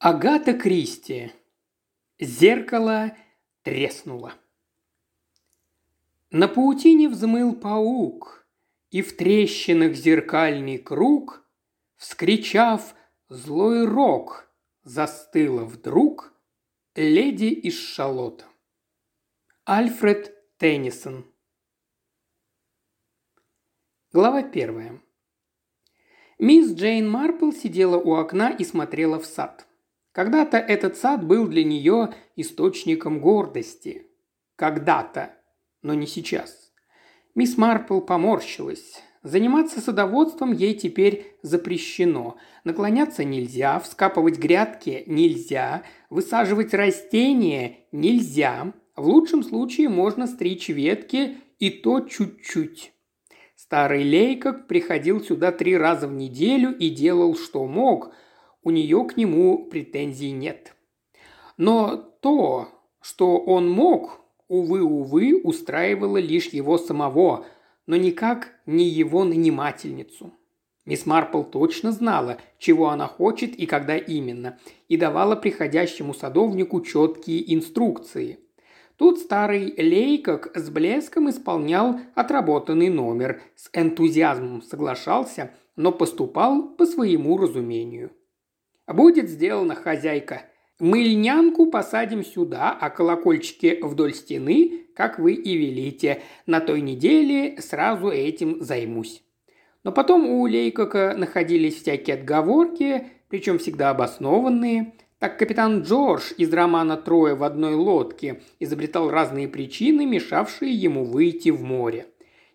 Агата Кристи. Зеркало треснуло. На паутине взмыл паук, И в трещинах зеркальный круг, Вскричав злой рок, Застыла вдруг леди из шалота. Альфред Теннисон. Глава первая. Мисс Джейн Марпл сидела у окна и смотрела в сад. Когда-то этот сад был для нее источником гордости. Когда-то, но не сейчас. Мисс Марпл поморщилась. Заниматься садоводством ей теперь запрещено. Наклоняться нельзя, вскапывать грядки нельзя, высаживать растения нельзя. В лучшем случае можно стричь ветки и то чуть-чуть. Старый Лейкок приходил сюда три раза в неделю и делал, что мог – у нее к нему претензий нет. Но то, что он мог, увы-увы, устраивало лишь его самого, но никак не его нанимательницу. Мисс Марпл точно знала, чего она хочет и когда именно, и давала приходящему садовнику четкие инструкции. Тут старый Лейкок с блеском исполнял отработанный номер, с энтузиазмом соглашался, но поступал по своему разумению. «Будет сделано, хозяйка. Мыльнянку посадим сюда, а колокольчики вдоль стены, как вы и велите. На той неделе сразу этим займусь». Но потом у Лейкока находились всякие отговорки, причем всегда обоснованные. Так капитан Джордж из романа «Трое в одной лодке» изобретал разные причины, мешавшие ему выйти в море.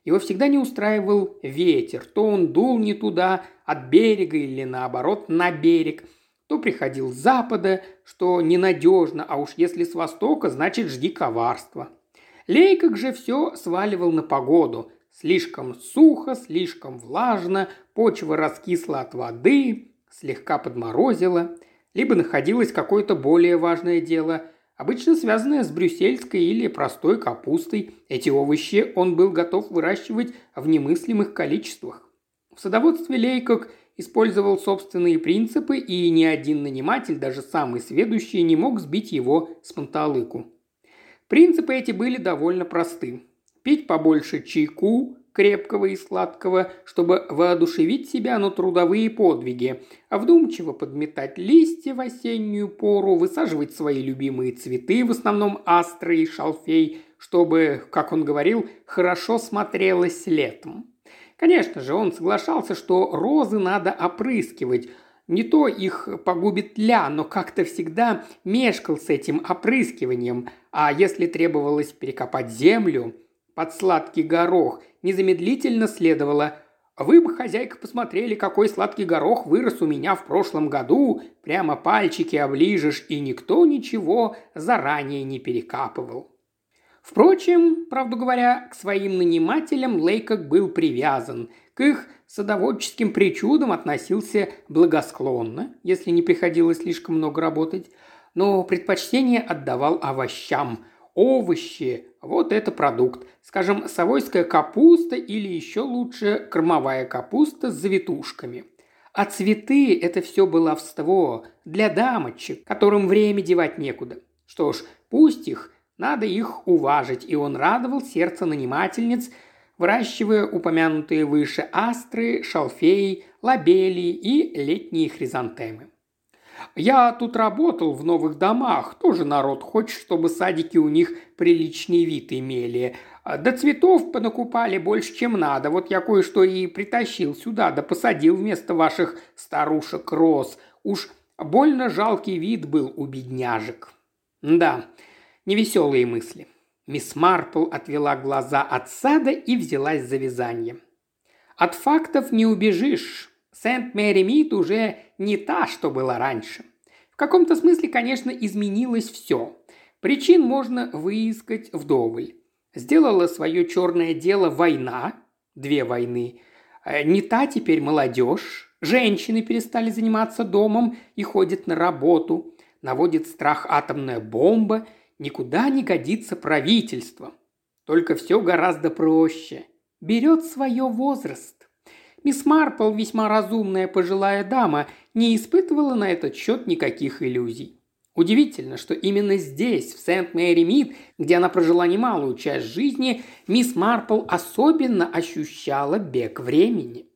Его всегда не устраивал ветер, то он дул не туда, от берега или наоборот на берег – то приходил с запада, что ненадежно, а уж если с востока, значит жди коварства. Лейкок же все сваливал на погоду. Слишком сухо, слишком влажно, почва раскисла от воды, слегка подморозила, либо находилось какое-то более важное дело, обычно связанное с брюссельской или простой капустой. Эти овощи он был готов выращивать в немыслимых количествах. В садоводстве Лейкок – использовал собственные принципы, и ни один наниматель, даже самый сведущий, не мог сбить его с панталыку. Принципы эти были довольно просты. Пить побольше чайку, крепкого и сладкого, чтобы воодушевить себя на трудовые подвиги, а вдумчиво подметать листья в осеннюю пору, высаживать свои любимые цветы, в основном астры и шалфей, чтобы, как он говорил, хорошо смотрелось летом. Конечно же, он соглашался, что розы надо опрыскивать. Не то их погубит ля, но как-то всегда мешкал с этим опрыскиванием. А если требовалось перекопать землю под сладкий горох, незамедлительно следовало вы бы, хозяйка, посмотрели, какой сладкий горох вырос у меня в прошлом году. Прямо пальчики оближешь, и никто ничего заранее не перекапывал. Впрочем, правду говоря, к своим нанимателям Лейкок был привязан. К их садоводческим причудам относился благосклонно, если не приходилось слишком много работать, но предпочтение отдавал овощам. Овощи – вот это продукт. Скажем, совойская капуста или еще лучше кормовая капуста с завитушками. А цветы – это все баловство для дамочек, которым время девать некуда. Что ж, пусть их надо их уважить, и он радовал сердце нанимательниц, выращивая упомянутые выше астры, шалфеи, лабели и летние хризантемы. Я тут работал в новых домах, тоже народ хочет, чтобы садики у них приличный вид имели. До цветов понакупали больше, чем надо. Вот я кое-что и притащил сюда, да посадил вместо ваших старушек роз. Уж больно жалкий вид был у бедняжек. Да, Невеселые мысли. Мисс Марпл отвела глаза от сада и взялась за вязание. От фактов не убежишь. Сент-Мэри Мид уже не та, что была раньше. В каком-то смысле, конечно, изменилось все. Причин можно выискать вдоволь. Сделала свое черное дело война, две войны. Э, не та теперь молодежь. Женщины перестали заниматься домом и ходят на работу. Наводит страх атомная бомба – Никуда не годится правительство. Только все гораздо проще. Берет свое возраст. Мисс Марпл, весьма разумная пожилая дама, не испытывала на этот счет никаких иллюзий. Удивительно, что именно здесь, в Сент-Мэри-Мид, где она прожила немалую часть жизни, мисс Марпл особенно ощущала бег времени.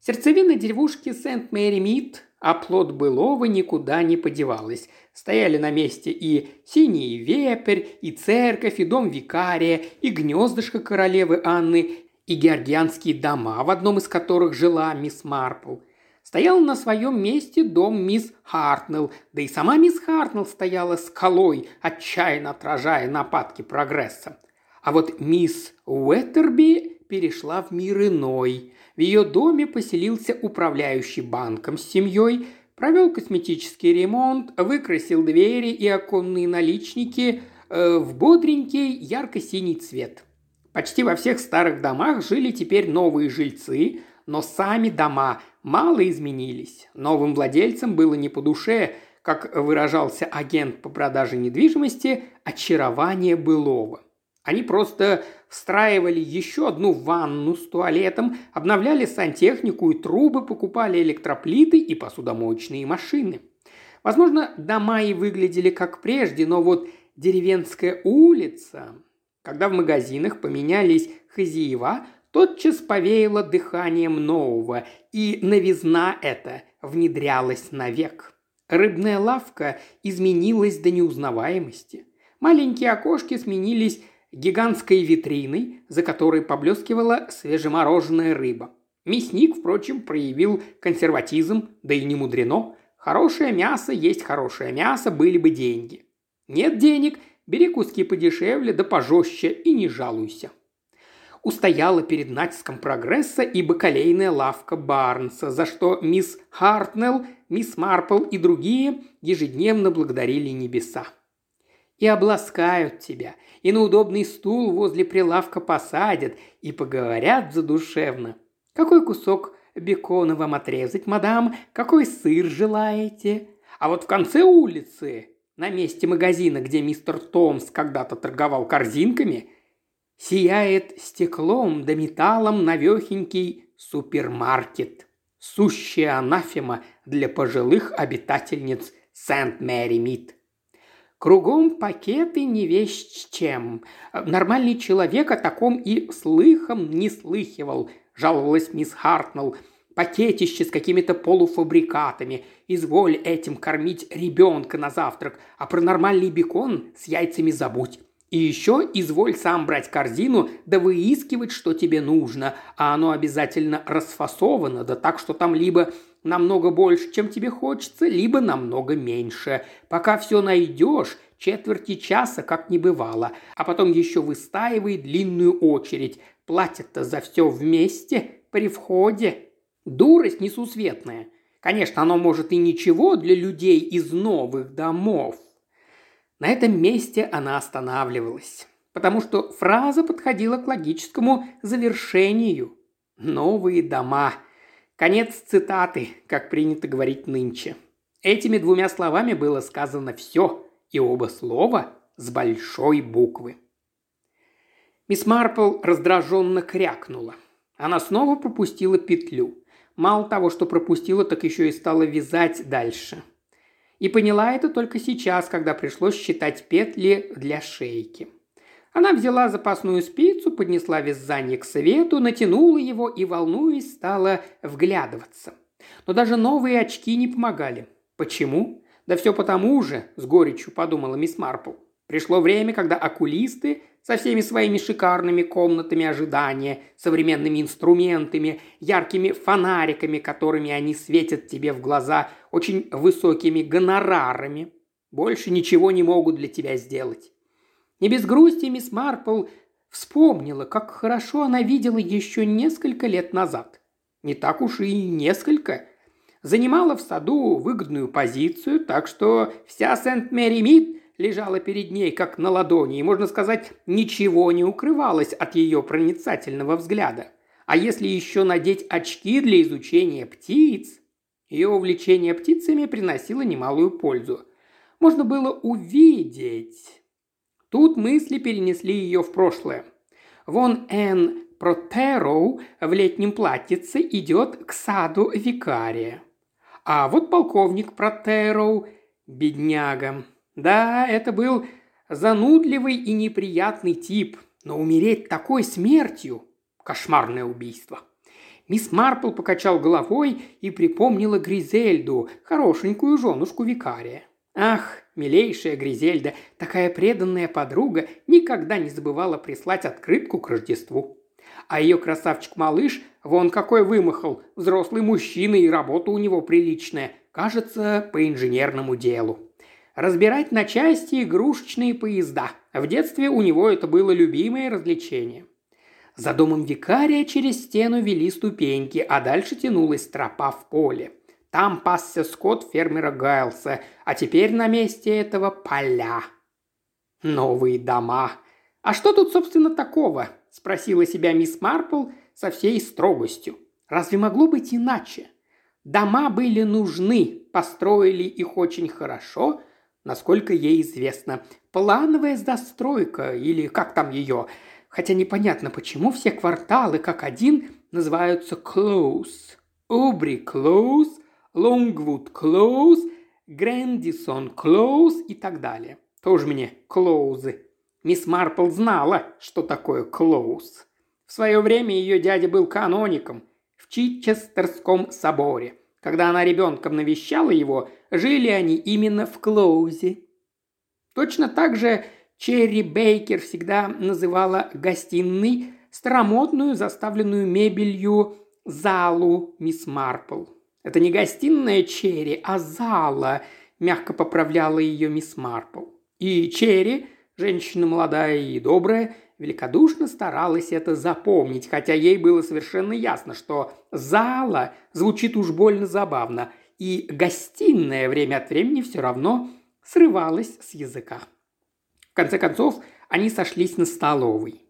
Сердцевина деревушки Сент-Мэри-Мид, а плод былого никуда не подевалась. Стояли на месте и синий вепрь, и церковь, и дом викария, и гнездышко королевы Анны, и георгианские дома, в одном из которых жила мисс Марпл. Стоял на своем месте дом мисс Хартнелл, да и сама мисс Хартнелл стояла скалой, отчаянно отражая нападки прогресса. А вот мисс Уэттерби перешла в мир иной. В ее доме поселился управляющий банком с семьей, провел косметический ремонт, выкрасил двери и оконные наличники э, в бодренький ярко-синий цвет – Почти во всех старых домах жили теперь новые жильцы, но сами дома мало изменились. Новым владельцам было не по душе, как выражался агент по продаже недвижимости, очарование былого. Они просто встраивали еще одну ванну с туалетом, обновляли сантехнику и трубы, покупали электроплиты и посудомоечные машины. Возможно, дома и выглядели как прежде, но вот деревенская улица когда в магазинах поменялись хозяева, тотчас повеяло дыханием нового, и новизна эта внедрялась навек. Рыбная лавка изменилась до неузнаваемости. Маленькие окошки сменились гигантской витриной, за которой поблескивала свежемороженая рыба. Мясник, впрочем, проявил консерватизм, да и не мудрено. Хорошее мясо есть хорошее мясо, были бы деньги. Нет денег, Бери куски подешевле, да пожестче и не жалуйся. Устояла перед натиском прогресса и бакалейная лавка Барнса, за что мисс Хартнелл, мисс Марпл и другие ежедневно благодарили небеса. И обласкают тебя, и на удобный стул возле прилавка посадят, и поговорят задушевно. Какой кусок бекона вам отрезать, мадам? Какой сыр желаете? А вот в конце улицы на месте магазина, где мистер Томс когда-то торговал корзинками, сияет стеклом да металлом навехенький супермаркет. Сущая анафема для пожилых обитательниц Сент-Мэри-Мид. Кругом пакеты не вещь чем. Нормальный человек о таком и слыхом не слыхивал, жаловалась мисс Хартнелл, пакетище с какими-то полуфабрикатами. Изволь этим кормить ребенка на завтрак, а про нормальный бекон с яйцами забудь. И еще изволь сам брать корзину, да выискивать, что тебе нужно, а оно обязательно расфасовано, да так, что там либо намного больше, чем тебе хочется, либо намного меньше. Пока все найдешь, четверти часа как не бывало, а потом еще выстаивай длинную очередь. Платят-то за все вместе при входе. Дурость несусветная. Конечно, оно может и ничего для людей из новых домов. На этом месте она останавливалась, потому что фраза подходила к логическому завершению. Новые дома. Конец цитаты, как принято говорить нынче. Этими двумя словами было сказано все, и оба слова с большой буквы. Мисс Марпл раздраженно крякнула. Она снова пропустила петлю. Мало того, что пропустила, так еще и стала вязать дальше. И поняла это только сейчас, когда пришлось считать петли для шейки. Она взяла запасную спицу, поднесла вязание к свету, натянула его и, волнуясь, стала вглядываться. Но даже новые очки не помогали. Почему? Да все потому же, с горечью подумала мисс Марпл. Пришло время, когда окулисты со всеми своими шикарными комнатами ожидания, современными инструментами, яркими фонариками, которыми они светят тебе в глаза, очень высокими гонорарами, больше ничего не могут для тебя сделать. Не без грусти мисс Марпл вспомнила, как хорошо она видела еще несколько лет назад. Не так уж и несколько. Занимала в саду выгодную позицию, так что вся Сент-Мэри-Мид лежала перед ней, как на ладони, и, можно сказать, ничего не укрывалось от ее проницательного взгляда. А если еще надеть очки для изучения птиц? Ее увлечение птицами приносило немалую пользу. Можно было увидеть. Тут мысли перенесли ее в прошлое. Вон Энн Протероу в летнем платьице идет к саду викария. А вот полковник Протероу, бедняга. Да, это был занудливый и неприятный тип, но умереть такой смертью – кошмарное убийство. Мисс Марпл покачал головой и припомнила Гризельду, хорошенькую женушку викария. Ах, милейшая Гризельда, такая преданная подруга, никогда не забывала прислать открытку к Рождеству. А ее красавчик-малыш, вон какой вымахал, взрослый мужчина и работа у него приличная, кажется, по инженерному делу. Разбирать на части игрушечные поезда. В детстве у него это было любимое развлечение. За домом викария через стену вели ступеньки, а дальше тянулась тропа в поле. Там пасся скот фермера Гайлса, а теперь на месте этого поля. Новые дома. А что тут, собственно, такого? Спросила себя мисс Марпл со всей строгостью. Разве могло быть иначе? Дома были нужны, построили их очень хорошо, насколько ей известно. Плановая застройка, или как там ее – хотя непонятно почему все кварталы как один называются Close. Убри Close, Лонгвуд Close, Грэндисон Close и так далее. Тоже мне Клоузы. Мисс Марпл знала, что такое Close. В свое время ее дядя был каноником в Чичестерском соборе. Когда она ребенком навещала его, жили они именно в Клоузе. Точно так же Черри Бейкер всегда называла гостиной старомодную, заставленную мебелью залу мисс Марпл. Это не гостиная Черри, а зала, мягко поправляла ее мисс Марпл. И Черри, женщина молодая и добрая, великодушно старалась это запомнить, хотя ей было совершенно ясно, что зала звучит уж больно забавно, и гостиная время от времени все равно срывалась с языка конце концов, они сошлись на столовой.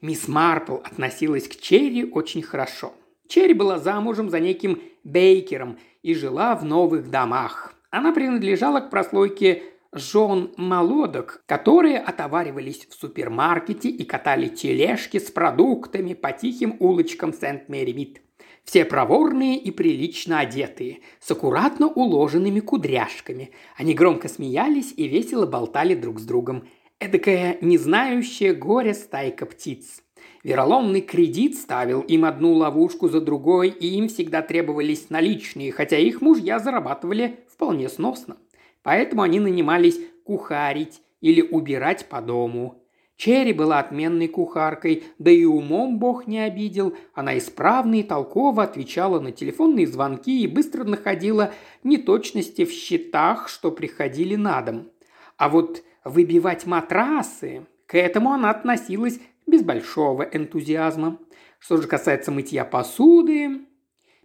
Мисс Марпл относилась к Черри очень хорошо. Черри была замужем за неким Бейкером и жила в новых домах. Она принадлежала к прослойке жен молодок, которые отоваривались в супермаркете и катали тележки с продуктами по тихим улочкам Сент-Мэри-Мид. Все проворные и прилично одетые, с аккуратно уложенными кудряшками. Они громко смеялись и весело болтали друг с другом. Эдакая незнающая горя стайка птиц. Вероломный кредит ставил им одну ловушку за другой, и им всегда требовались наличные, хотя их мужья зарабатывали вполне сносно. Поэтому они нанимались кухарить или убирать по дому. Черри была отменной кухаркой, да и умом бог не обидел. Она исправно и толково отвечала на телефонные звонки и быстро находила неточности в счетах, что приходили на дом. А вот выбивать матрасы, к этому она относилась без большого энтузиазма. Что же касается мытья посуды,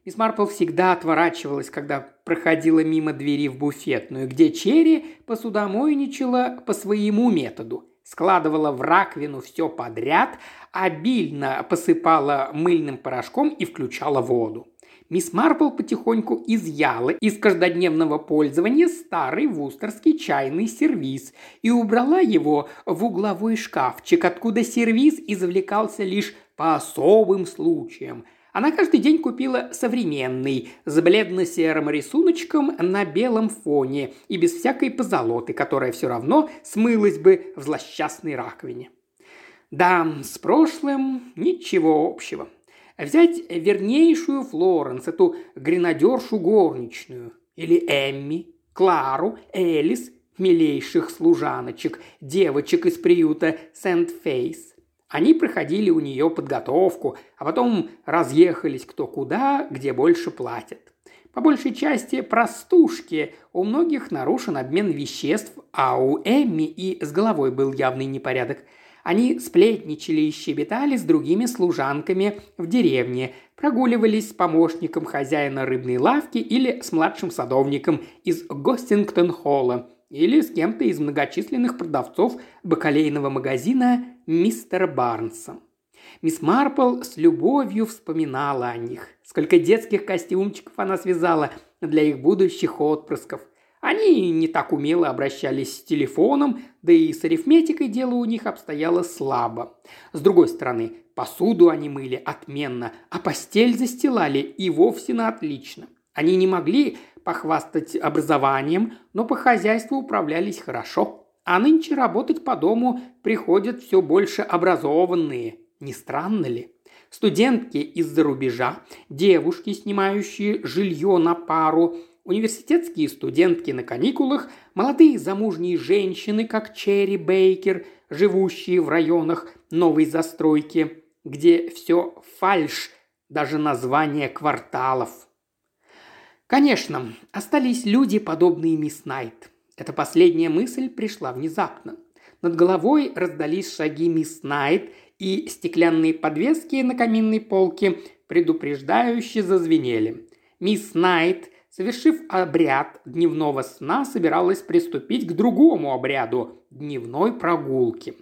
Мисс Марпл всегда отворачивалась, когда проходила мимо двери в буфетную, где Черри посудомойничала по своему методу. Складывала в раковину все подряд, обильно посыпала мыльным порошком и включала воду мисс Марпл потихоньку изъяла из каждодневного пользования старый вустерский чайный сервиз и убрала его в угловой шкафчик, откуда сервиз извлекался лишь по особым случаям. Она каждый день купила современный, с бледно-серым рисуночком на белом фоне и без всякой позолоты, которая все равно смылась бы в злосчастной раковине. Да, с прошлым ничего общего. Взять вернейшую Флоренс, эту гренадершу горничную, или Эмми, Клару, Элис, милейших служаночек, девочек из приюта Сент-Фейс. Они проходили у нее подготовку, а потом разъехались кто куда, где больше платят. По большей части простушки, у многих нарушен обмен веществ, а у Эмми и с головой был явный непорядок – они сплетничали и щебетали с другими служанками в деревне, прогуливались с помощником хозяина рыбной лавки или с младшим садовником из Гостингтон-холла или с кем-то из многочисленных продавцов бакалейного магазина мистера Барнса. Мисс Марпл с любовью вспоминала о них. Сколько детских костюмчиков она связала для их будущих отпрысков. Они не так умело обращались с телефоном, да и с арифметикой дело у них обстояло слабо. С другой стороны, посуду они мыли отменно, а постель застилали и вовсе на отлично. Они не могли похвастать образованием, но по хозяйству управлялись хорошо. А нынче работать по дому приходят все больше образованные. Не странно ли? Студентки из-за рубежа, девушки, снимающие жилье на пару, университетские студентки на каникулах, молодые замужние женщины, как Черри Бейкер, живущие в районах новой застройки, где все фальш, даже название кварталов. Конечно, остались люди, подобные мисс Найт. Эта последняя мысль пришла внезапно. Над головой раздались шаги мисс Найт, и стеклянные подвески на каминной полке предупреждающе зазвенели. Мисс Найт, совершив обряд дневного сна, собиралась приступить к другому обряду – дневной прогулки.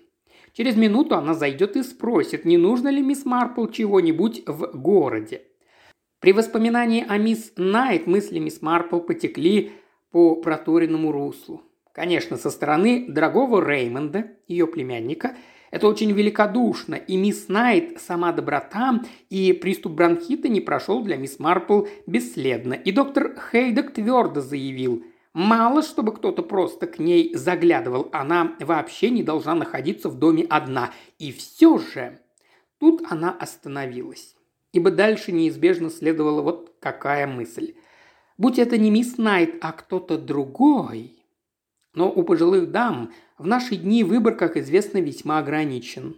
Через минуту она зайдет и спросит, не нужно ли мисс Марпл чего-нибудь в городе. При воспоминании о мисс Найт мысли мисс Марпл потекли по проторенному руслу. Конечно, со стороны дорогого Реймонда, ее племянника, это очень великодушно, и мисс Найт сама доброта, и приступ бронхита не прошел для мисс Марпл бесследно. И доктор Хейдек твердо заявил, мало чтобы кто-то просто к ней заглядывал, она вообще не должна находиться в доме одна. И все же тут она остановилась. Ибо дальше неизбежно следовала вот какая мысль. Будь это не мисс Найт, а кто-то другой. Но у пожилых дам в наши дни выбор, как известно, весьма ограничен.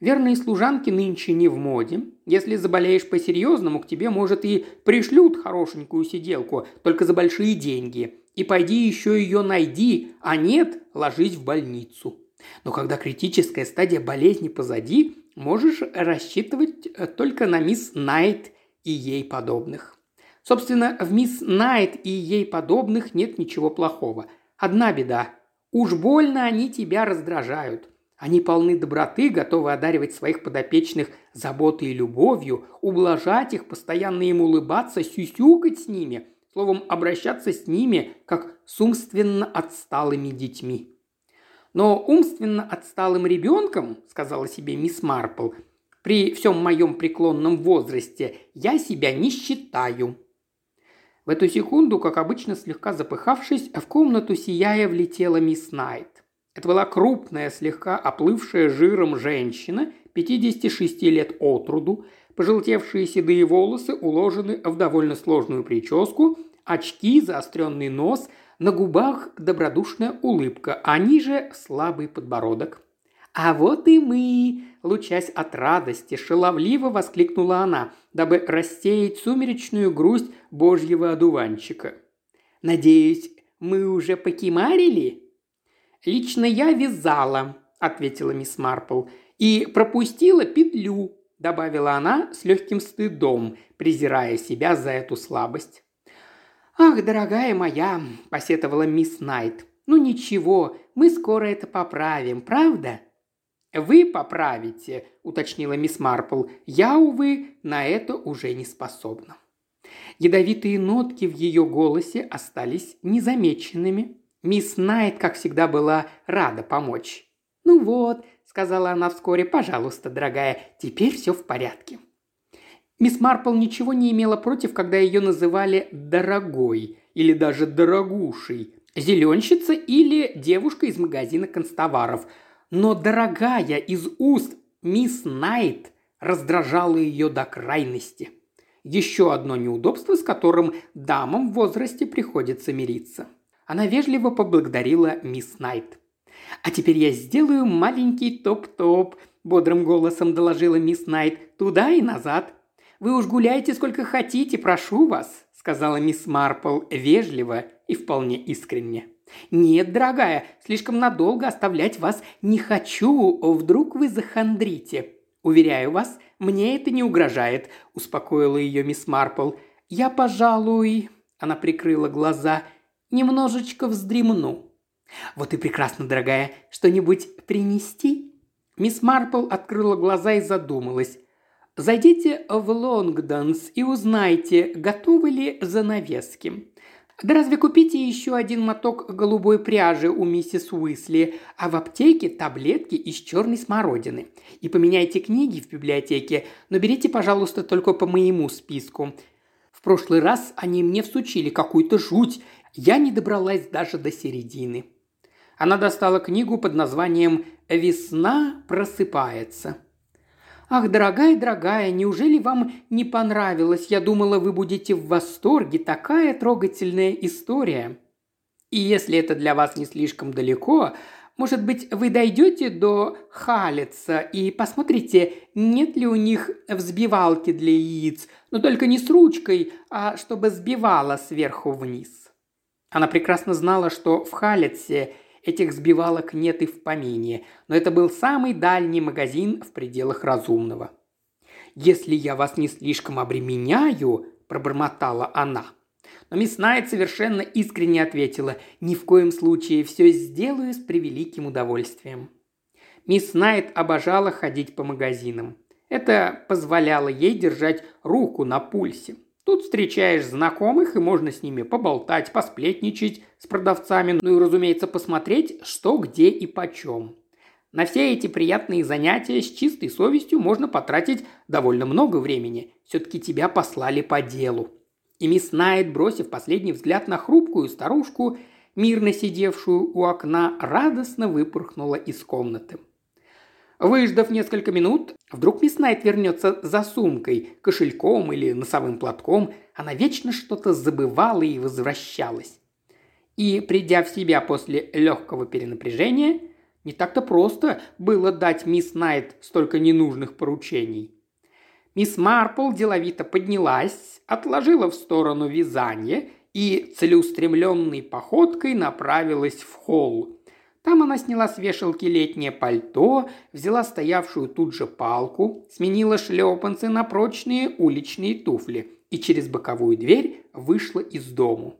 Верные служанки нынче не в моде. Если заболеешь по-серьезному, к тебе, может, и пришлют хорошенькую сиделку, только за большие деньги. И пойди еще ее найди, а нет, ложись в больницу. Но когда критическая стадия болезни позади, можешь рассчитывать э, только на мисс Найт и ей подобных. Собственно, в мисс Найт и ей подобных нет ничего плохого. Одна беда. Уж больно они тебя раздражают. Они полны доброты, готовы одаривать своих подопечных заботой и любовью, ублажать их, постоянно им улыбаться, сюсюкать с ними, словом, обращаться с ними, как с умственно отсталыми детьми. Но умственно отсталым ребенком, сказала себе мисс Марпл, при всем моем преклонном возрасте я себя не считаю. В эту секунду, как обычно слегка запыхавшись, в комнату сияя влетела мисс Найт. Это была крупная, слегка оплывшая жиром женщина, 56 лет от роду, пожелтевшие седые волосы уложены в довольно сложную прическу, очки, заостренный нос, на губах добродушная улыбка, а ниже слабый подбородок. «А вот и мы!» – лучась от радости, шаловливо воскликнула она, дабы рассеять сумеречную грусть божьего одуванчика. «Надеюсь, мы уже покимарили?» «Лично я вязала», – ответила мисс Марпл, – «и пропустила петлю», – добавила она с легким стыдом, презирая себя за эту слабость. «Ах, дорогая моя», – посетовала мисс Найт, – «ну ничего, мы скоро это поправим, правда?» «Вы поправите», – уточнила мисс Марпл. «Я, увы, на это уже не способна». Ядовитые нотки в ее голосе остались незамеченными. Мисс Найт, как всегда, была рада помочь. «Ну вот», – сказала она вскоре, – «пожалуйста, дорогая, теперь все в порядке». Мисс Марпл ничего не имела против, когда ее называли «дорогой» или даже «дорогушей», «зеленщица» или «девушка из магазина констоваров», но дорогая из уст мисс Найт раздражала ее до крайности. Еще одно неудобство, с которым дамам в возрасте приходится мириться. Она вежливо поблагодарила мисс Найт. «А теперь я сделаю маленький топ-топ», – бодрым голосом доложила мисс Найт, – «туда и назад». «Вы уж гуляйте сколько хотите, прошу вас», – сказала мисс Марпл вежливо и вполне искренне. «Нет, дорогая, слишком надолго оставлять вас не хочу, вдруг вы захандрите. Уверяю вас, мне это не угрожает», – успокоила ее мисс Марпл. «Я, пожалуй...» – она прикрыла глаза. «Немножечко вздремну». «Вот и прекрасно, дорогая. Что-нибудь принести?» Мисс Марпл открыла глаза и задумалась. «Зайдите в Лонгдонс и узнайте, готовы ли занавески. Да разве купите еще один моток голубой пряжи у миссис Уисли, а в аптеке таблетки из черной смородины. И поменяйте книги в библиотеке, но берите, пожалуйста, только по моему списку. В прошлый раз они мне всучили какую-то жуть. Я не добралась даже до середины. Она достала книгу под названием «Весна просыпается». «Ах, дорогая, дорогая, неужели вам не понравилось? Я думала, вы будете в восторге. Такая трогательная история». «И если это для вас не слишком далеко, может быть, вы дойдете до Халица и посмотрите, нет ли у них взбивалки для яиц, но только не с ручкой, а чтобы сбивала сверху вниз». Она прекрасно знала, что в Халице этих сбивалок нет и в помине, но это был самый дальний магазин в пределах разумного. «Если я вас не слишком обременяю», – пробормотала она. Но мисс Найт совершенно искренне ответила, «Ни в коем случае, все сделаю с превеликим удовольствием». Мисс Найт обожала ходить по магазинам. Это позволяло ей держать руку на пульсе. Тут встречаешь знакомых, и можно с ними поболтать, посплетничать с продавцами, ну и, разумеется, посмотреть, что, где и почем. На все эти приятные занятия с чистой совестью можно потратить довольно много времени. Все-таки тебя послали по делу. И мисс Найт, бросив последний взгляд на хрупкую старушку, мирно сидевшую у окна, радостно выпорхнула из комнаты. Выждав несколько минут, вдруг мисс Найт вернется за сумкой, кошельком или носовым платком. Она вечно что-то забывала и возвращалась. И, придя в себя после легкого перенапряжения, не так-то просто было дать мисс Найт столько ненужных поручений. Мисс Марпл деловито поднялась, отложила в сторону вязание и целеустремленной походкой направилась в холл. Там она сняла с вешалки летнее пальто, взяла стоявшую тут же палку, сменила шлепанцы на прочные уличные туфли и через боковую дверь вышла из дому.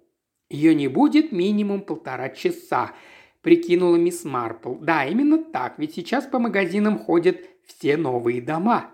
Ее не будет минимум полтора часа, прикинула мисс Марпл. Да, именно так, ведь сейчас по магазинам ходят все новые дома.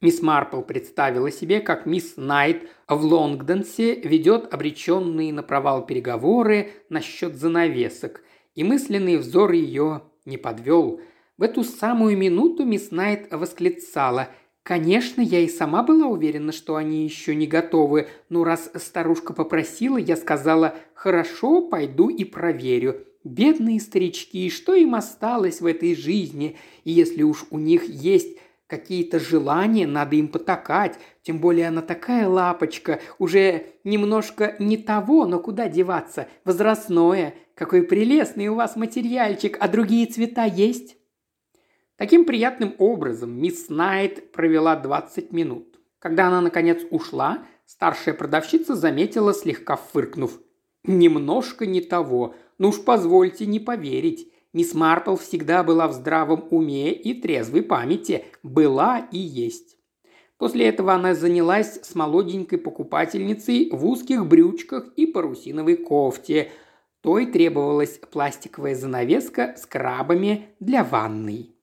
Мисс Марпл представила себе, как мисс Найт в Лонгдонсе ведет обреченные на провал переговоры насчет занавесок – и мысленный взор ее не подвел. В эту самую минуту мисс Найт восклицала «Конечно, я и сама была уверена, что они еще не готовы, но раз старушка попросила, я сказала «Хорошо, пойду и проверю». Бедные старички, что им осталось в этой жизни? И если уж у них есть какие-то желания, надо им потакать. Тем более она такая лапочка, уже немножко не того, но куда деваться, возрастное. Какой прелестный у вас материальчик, а другие цвета есть?» Таким приятным образом мисс Найт провела 20 минут. Когда она, наконец, ушла, старшая продавщица заметила, слегка фыркнув. «Немножко не того. Ну уж позвольте не поверить. Мисс Марпл всегда была в здравом уме и трезвой памяти. Была и есть». После этого она занялась с молоденькой покупательницей в узких брючках и парусиновой кофте – той требовалась пластиковая занавеска с крабами для ванной.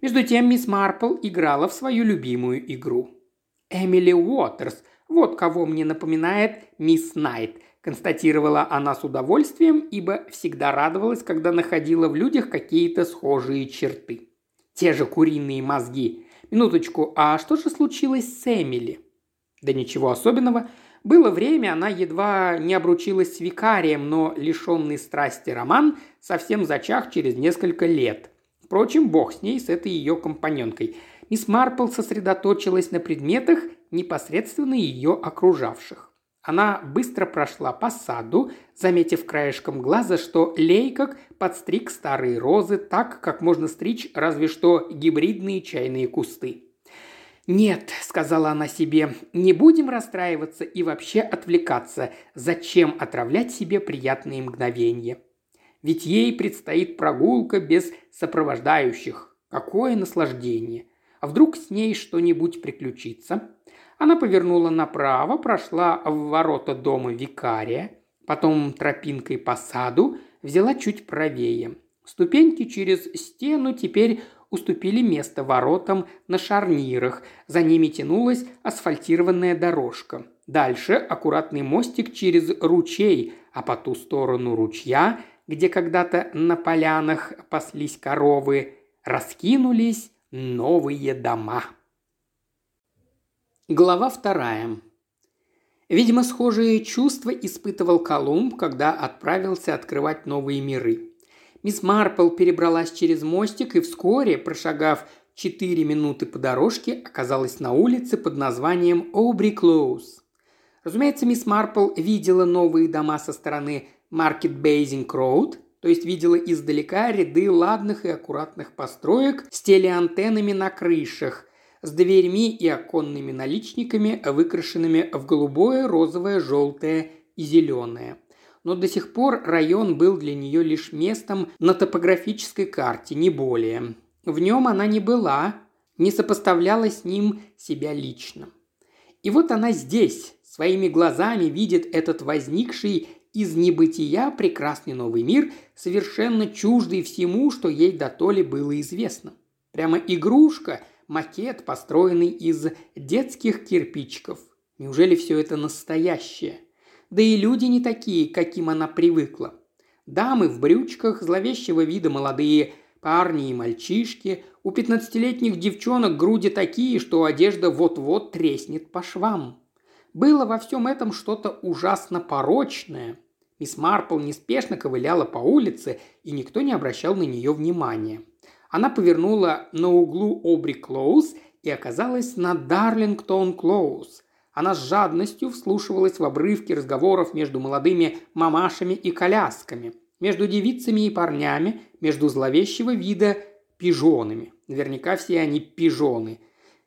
Между тем мисс Марпл играла в свою любимую игру. «Эмили Уотерс, вот кого мне напоминает мисс Найт», констатировала она с удовольствием, ибо всегда радовалась, когда находила в людях какие-то схожие черты. Те же куриные мозги. Минуточку, а что же случилось с Эмили? Да ничего особенного. Было время, она едва не обручилась с викарием, но лишенный страсти роман совсем зачах через несколько лет. Впрочем, бог с ней, с этой ее компаньонкой. Мисс Марпл сосредоточилась на предметах, непосредственно ее окружавших. Она быстро прошла по саду, заметив краешком глаза, что Лейкок подстриг старые розы так, как можно стричь разве что гибридные чайные кусты. «Нет», – сказала она себе, – «не будем расстраиваться и вообще отвлекаться. Зачем отравлять себе приятные мгновения? Ведь ей предстоит прогулка без сопровождающих. Какое наслаждение! А вдруг с ней что-нибудь приключится?» Она повернула направо, прошла в ворота дома викария, потом тропинкой по саду, взяла чуть правее. Ступеньки через стену теперь уступили место воротам на шарнирах, за ними тянулась асфальтированная дорожка. Дальше аккуратный мостик через ручей, а по ту сторону ручья, где когда-то на полянах паслись коровы, раскинулись новые дома. Глава вторая. Видимо, схожие чувства испытывал Колумб, когда отправился открывать новые миры. Мисс Марпл перебралась через мостик и вскоре, прошагав четыре минуты по дорожке, оказалась на улице под названием Обри Клоуз. Разумеется, мисс Марпл видела новые дома со стороны Market Basing Road, то есть видела издалека ряды ладных и аккуратных построек с телеантеннами на крышах, с дверьми и оконными наличниками, выкрашенными в голубое, розовое, желтое и зеленое. Но до сих пор район был для нее лишь местом на топографической карте, не более. В нем она не была, не сопоставляла с ним себя лично. И вот она здесь, своими глазами видит этот возникший из небытия прекрасный новый мир, совершенно чуждый всему, что ей до то ли было известно. Прямо игрушка – макет, построенный из детских кирпичиков. Неужели все это настоящее? Да и люди не такие, каким она привыкла. Дамы в брючках, зловещего вида молодые парни и мальчишки, у пятнадцатилетних девчонок груди такие, что одежда вот-вот треснет по швам. Было во всем этом что-то ужасно порочное. Мисс Марпл неспешно ковыляла по улице, и никто не обращал на нее внимания – она повернула на углу Обри Клоуз и оказалась на Дарлингтон Клоуз. Она с жадностью вслушивалась в обрывки разговоров между молодыми мамашами и колясками, между девицами и парнями, между зловещего вида пижонами. Наверняка все они пижоны,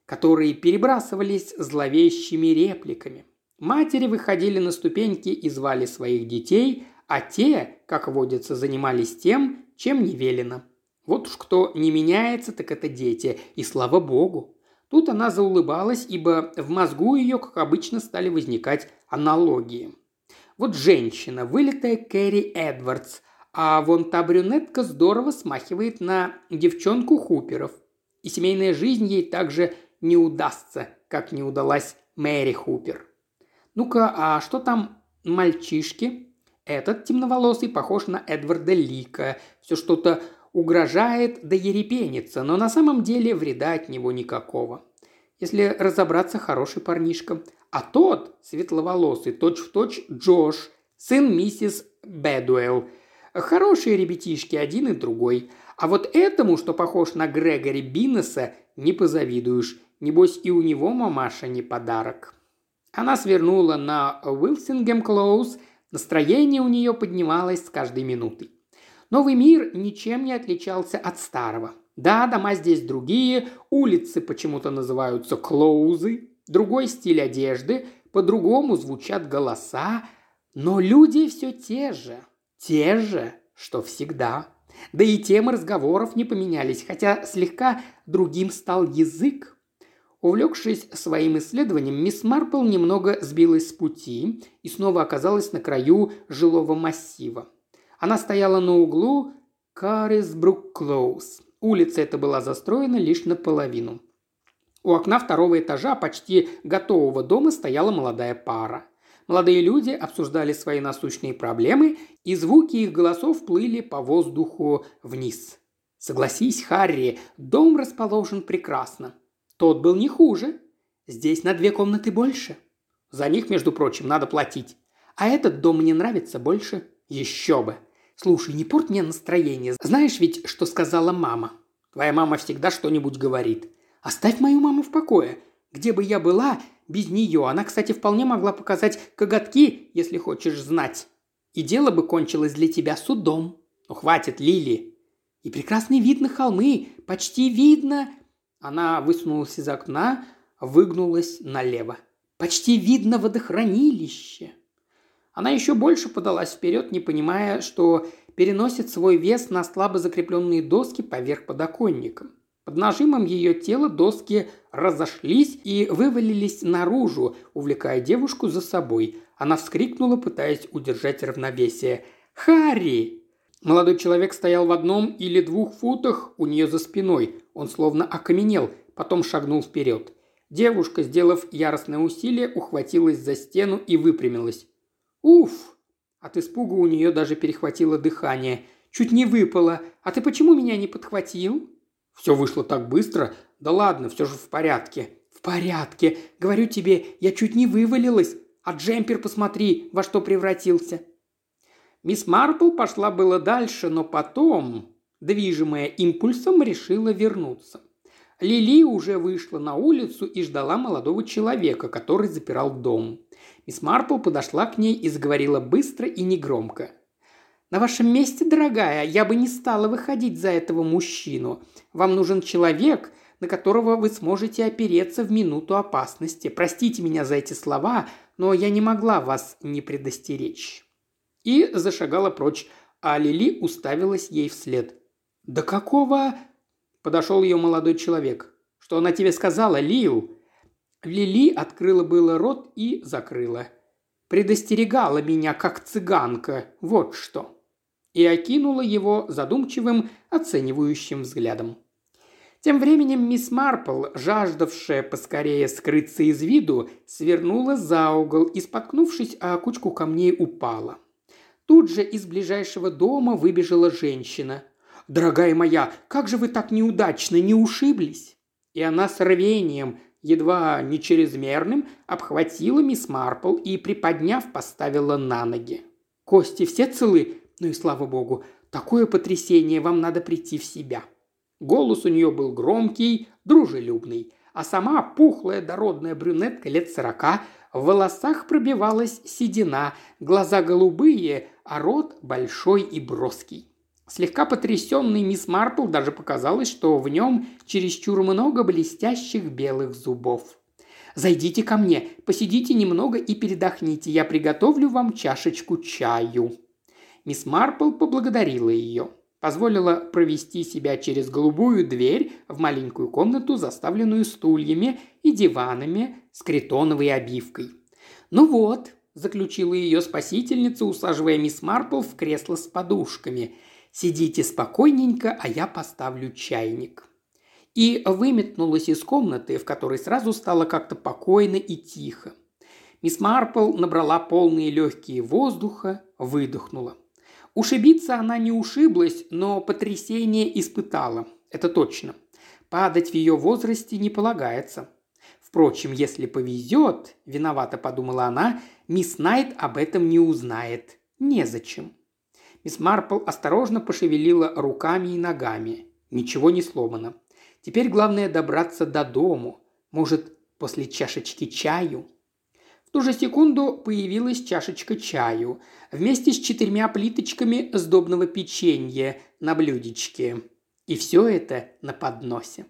которые перебрасывались зловещими репликами. Матери выходили на ступеньки и звали своих детей, а те, как водится, занимались тем, чем не велено – вот уж кто не меняется, так это дети, и слава богу. Тут она заулыбалась, ибо в мозгу ее, как обычно, стали возникать аналогии. Вот женщина, вылитая Кэрри Эдвардс, а вон та брюнетка здорово смахивает на девчонку Хуперов. И семейная жизнь ей также не удастся, как не удалась Мэри Хупер. Ну-ка, а что там мальчишки? Этот темноволосый похож на Эдварда Лика. Все что-то угрожает да ерепенится, но на самом деле вреда от него никакого. Если разобраться, хороший парнишка. А тот, светловолосый, точь-в-точь Джош, сын миссис Бэдуэлл. Хорошие ребятишки, один и другой. А вот этому, что похож на Грегори Биннеса, не позавидуешь. Небось и у него мамаша не подарок. Она свернула на Уилсингем Клоуз. Настроение у нее поднималось с каждой минутой. Новый мир ничем не отличался от старого. Да, дома здесь другие, улицы почему-то называются клоузы, другой стиль одежды, по-другому звучат голоса, но люди все те же, те же, что всегда. Да и темы разговоров не поменялись, хотя слегка другим стал язык. Увлекшись своим исследованием, мисс Марпл немного сбилась с пути и снова оказалась на краю жилого массива. Она стояла на углу Карисбрук Клоуз. Улица эта была застроена лишь наполовину. У окна второго этажа почти готового дома стояла молодая пара. Молодые люди обсуждали свои насущные проблемы, и звуки их голосов плыли по воздуху вниз. Согласись, Харри, дом расположен прекрасно. Тот был не хуже. Здесь на две комнаты больше. За них, между прочим, надо платить. А этот дом мне нравится больше. Еще бы. «Слушай, не порт мне настроение. Знаешь ведь, что сказала мама? Твоя мама всегда что-нибудь говорит. Оставь мою маму в покое. Где бы я была без нее? Она, кстати, вполне могла показать коготки, если хочешь знать. И дело бы кончилось для тебя судом. Ну, хватит, Лили. И прекрасный вид на холмы. Почти видно. Она высунулась из окна, выгнулась налево. Почти видно водохранилище. Она еще больше подалась вперед, не понимая, что переносит свой вес на слабо закрепленные доски поверх подоконника. Под нажимом ее тела доски разошлись и вывалились наружу, увлекая девушку за собой. Она вскрикнула, пытаясь удержать равновесие. «Харри!» Молодой человек стоял в одном или двух футах у нее за спиной. Он словно окаменел, потом шагнул вперед. Девушка, сделав яростное усилие, ухватилась за стену и выпрямилась. «Уф!» От испуга у нее даже перехватило дыхание. «Чуть не выпало. А ты почему меня не подхватил?» «Все вышло так быстро. Да ладно, все же в порядке». «В порядке. Говорю тебе, я чуть не вывалилась. А джемпер посмотри, во что превратился». Мисс Марпл пошла было дальше, но потом, движимая импульсом, решила вернуться. Лили уже вышла на улицу и ждала молодого человека, который запирал дом. Мисс Марпл подошла к ней и заговорила быстро и негромко. «На вашем месте, дорогая, я бы не стала выходить за этого мужчину. Вам нужен человек, на которого вы сможете опереться в минуту опасности. Простите меня за эти слова, но я не могла вас не предостеречь». И зашагала прочь, а Лили уставилась ей вслед. «Да какого...» – подошел ее молодой человек. «Что она тебе сказала, Лил?» Лили открыла было рот и закрыла. «Предостерегала меня, как цыганка, вот что!» И окинула его задумчивым, оценивающим взглядом. Тем временем мисс Марпл, жаждавшая поскорее скрыться из виду, свернула за угол и, споткнувшись о кучку камней, упала. Тут же из ближайшего дома выбежала женщина. «Дорогая моя, как же вы так неудачно не ушиблись?» И она с рвением, едва не чрезмерным, обхватила мисс Марпл и, приподняв, поставила на ноги. «Кости все целы? Ну и слава богу, такое потрясение, вам надо прийти в себя». Голос у нее был громкий, дружелюбный, а сама пухлая дородная брюнетка лет сорока, в волосах пробивалась седина, глаза голубые, а рот большой и броский. Слегка потрясенный мисс Марпл даже показалось, что в нем чересчур много блестящих белых зубов. «Зайдите ко мне, посидите немного и передохните, я приготовлю вам чашечку чаю». Мисс Марпл поблагодарила ее. Позволила провести себя через голубую дверь в маленькую комнату, заставленную стульями и диванами с критоновой обивкой. «Ну вот», – заключила ее спасительница, усаживая мисс Марпл в кресло с подушками – Сидите спокойненько, а я поставлю чайник». И выметнулась из комнаты, в которой сразу стало как-то покойно и тихо. Мисс Марпл набрала полные легкие воздуха, выдохнула. Ушибиться она не ушиблась, но потрясение испытала. Это точно. Падать в ее возрасте не полагается. Впрочем, если повезет, виновато подумала она, мисс Найт об этом не узнает. Незачем. Мисс Марпл осторожно пошевелила руками и ногами. Ничего не сломано. Теперь главное добраться до дому. Может, после чашечки чаю? В ту же секунду появилась чашечка чаю вместе с четырьмя плиточками сдобного печенья на блюдечке. И все это на подносе.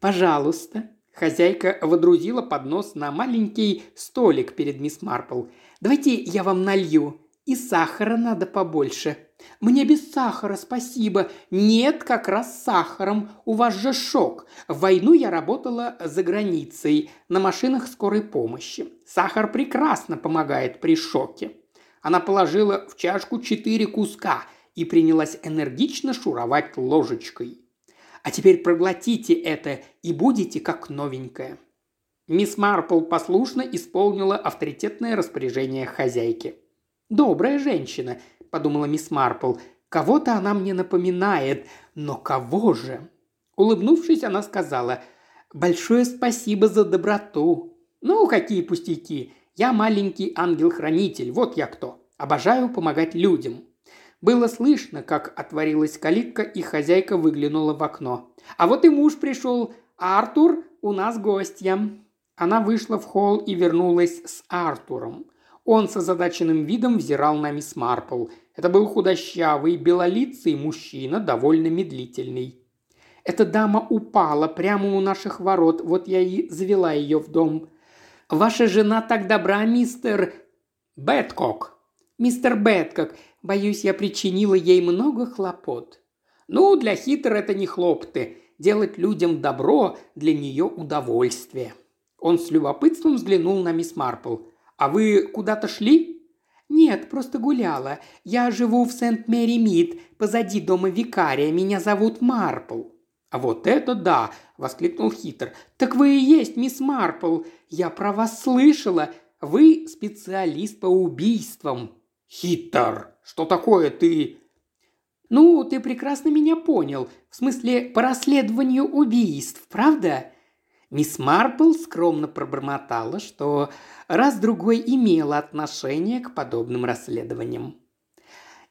«Пожалуйста», Хозяйка водрузила поднос на маленький столик перед мисс Марпл. «Давайте я вам налью. И сахара надо побольше. Мне без сахара, спасибо. Нет, как раз с сахаром. У вас же шок. В войну я работала за границей на машинах скорой помощи. Сахар прекрасно помогает при шоке. Она положила в чашку четыре куска и принялась энергично шуровать ложечкой. А теперь проглотите это и будете как новенькая. Мисс Марпл послушно исполнила авторитетное распоряжение хозяйки. «Добрая женщина», – подумала мисс Марпл. «Кого-то она мне напоминает, но кого же?» Улыбнувшись, она сказала «Большое спасибо за доброту». «Ну, какие пустяки! Я маленький ангел-хранитель, вот я кто. Обожаю помогать людям». Было слышно, как отворилась калитка, и хозяйка выглянула в окно. «А вот и муж пришел. Артур, у нас гостья». Она вышла в холл и вернулась с Артуром. Он с озадаченным видом взирал на мисс Марпл. Это был худощавый, белолицый мужчина, довольно медлительный. «Эта дама упала прямо у наших ворот, вот я и завела ее в дом. Ваша жена так добра, мистер...» «Бэткок». «Мистер Бэткок, боюсь, я причинила ей много хлопот». «Ну, для хитр это не хлопты. Делать людям добро для нее удовольствие». Он с любопытством взглянул на мисс Марпл – «А вы куда-то шли?» «Нет, просто гуляла. Я живу в Сент-Мэри-Мид, позади дома викария. Меня зовут Марпл». «А вот это да!» – воскликнул Хитр. «Так вы и есть мисс Марпл. Я про вас слышала. Вы специалист по убийствам». «Хитер, что такое ты?» «Ну, ты прекрасно меня понял. В смысле, по расследованию убийств, правда?» Мисс Марпл скромно пробормотала, что раз-другой имела отношение к подобным расследованиям.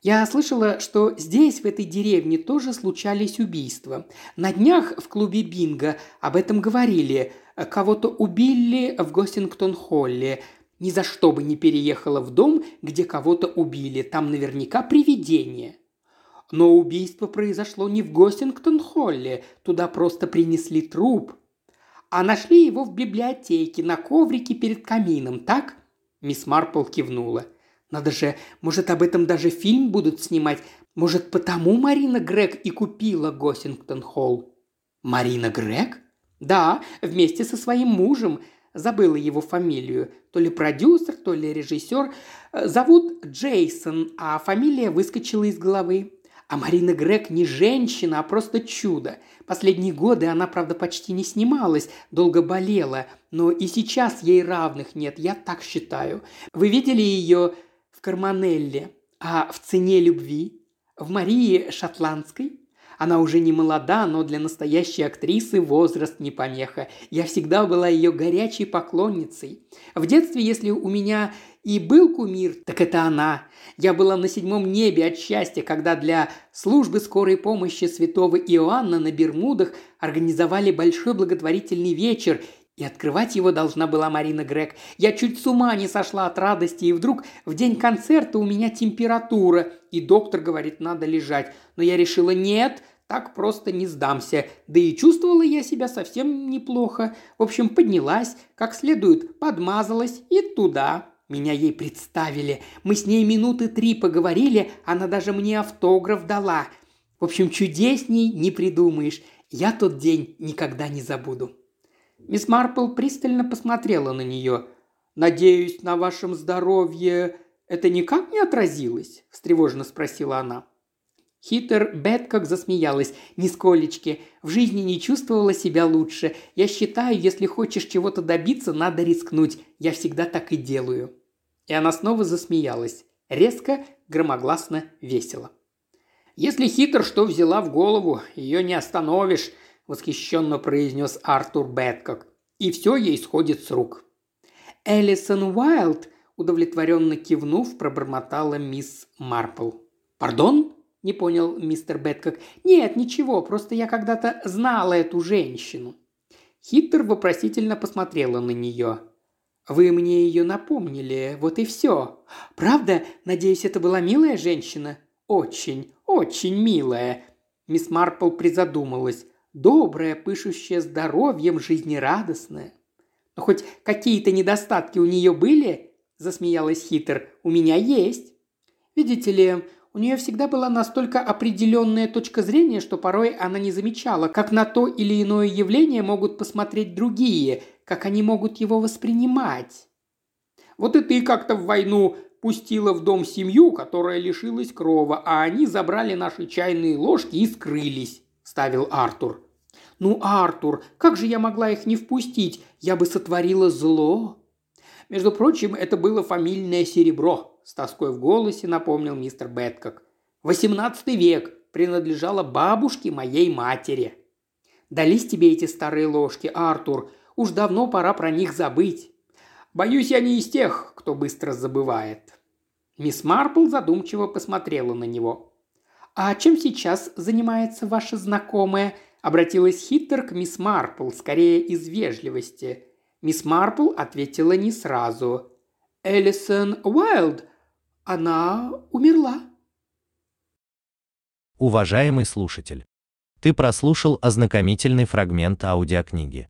Я слышала, что здесь, в этой деревне, тоже случались убийства. На днях в клубе Бинго об этом говорили. Кого-то убили в Гостингтон-Холле. Ни за что бы не переехала в дом, где кого-то убили. Там наверняка привидение. Но убийство произошло не в Гостингтон-Холле. Туда просто принесли труп – а нашли его в библиотеке на коврике перед камином, так?» Мисс Марпл кивнула. «Надо же, может, об этом даже фильм будут снимать. Может, потому Марина Грег и купила Госингтон-Холл?» «Марина Грег?» «Да, вместе со своим мужем. Забыла его фамилию. То ли продюсер, то ли режиссер. Зовут Джейсон, а фамилия выскочила из головы. А Марина Грег не женщина, а просто чудо. Последние годы она, правда, почти не снималась, долго болела, но и сейчас ей равных нет, я так считаю. Вы видели ее в Карманелле, а в «Цене любви», в Марии Шотландской? Она уже не молода, но для настоящей актрисы возраст не помеха. Я всегда была ее горячей поклонницей. В детстве, если у меня и был кумир, так это она. Я была на седьмом небе от счастья, когда для службы скорой помощи святого Иоанна на Бермудах организовали большой благотворительный вечер, и открывать его должна была Марина Грег. Я чуть с ума не сошла от радости, и вдруг в день концерта у меня температура, и доктор говорит, надо лежать. Но я решила, нет, так просто не сдамся. Да и чувствовала я себя совсем неплохо. В общем, поднялась, как следует, подмазалась и туда. Меня ей представили. Мы с ней минуты три поговорили, она даже мне автограф дала. В общем, чудесней не придумаешь. Я тот день никогда не забуду». Мисс Марпл пристально посмотрела на нее. «Надеюсь, на вашем здоровье это никак не отразилось?» – встревоженно спросила она. Хитер Бет как засмеялась. «Нисколечки. В жизни не чувствовала себя лучше. Я считаю, если хочешь чего-то добиться, надо рискнуть. Я всегда так и делаю». И она снова засмеялась. Резко, громогласно, весело. «Если хитр что взяла в голову, ее не остановишь», – восхищенно произнес Артур Бэткок. «И все ей сходит с рук». Элисон Уайлд, удовлетворенно кивнув, пробормотала мисс Марпл. «Пардон?» – не понял мистер Бэткок. «Нет, ничего, просто я когда-то знала эту женщину». Хитр вопросительно посмотрела на нее. Вы мне ее напомнили, вот и все. Правда? Надеюсь, это была милая женщина? Очень, очень милая. Мисс Марпл призадумалась. Добрая, пышущая здоровьем, жизнерадостная. Но хоть какие-то недостатки у нее были? Засмеялась Хитер. У меня есть. Видите ли, у нее всегда была настолько определенная точка зрения, что порой она не замечала, как на то или иное явление могут посмотреть другие, как они могут его воспринимать. Вот и ты как-то в войну пустила в дом семью, которая лишилась крова, а они забрали наши чайные ложки и скрылись», – ставил Артур. «Ну, Артур, как же я могла их не впустить? Я бы сотворила зло». Между прочим, это было фамильное серебро, с тоской в голосе напомнил мистер Бэткок. «Восемнадцатый век принадлежало бабушке моей матери». «Дались тебе эти старые ложки, Артур. Уж давно пора про них забыть. Боюсь, я не из тех, кто быстро забывает». Мисс Марпл задумчиво посмотрела на него. «А чем сейчас занимается ваша знакомая?» – обратилась Хиттер к мисс Марпл, скорее из вежливости. Мисс Марпл ответила не сразу. «Элисон Уайлд она умерла. Уважаемый слушатель, ты прослушал ознакомительный фрагмент аудиокниги.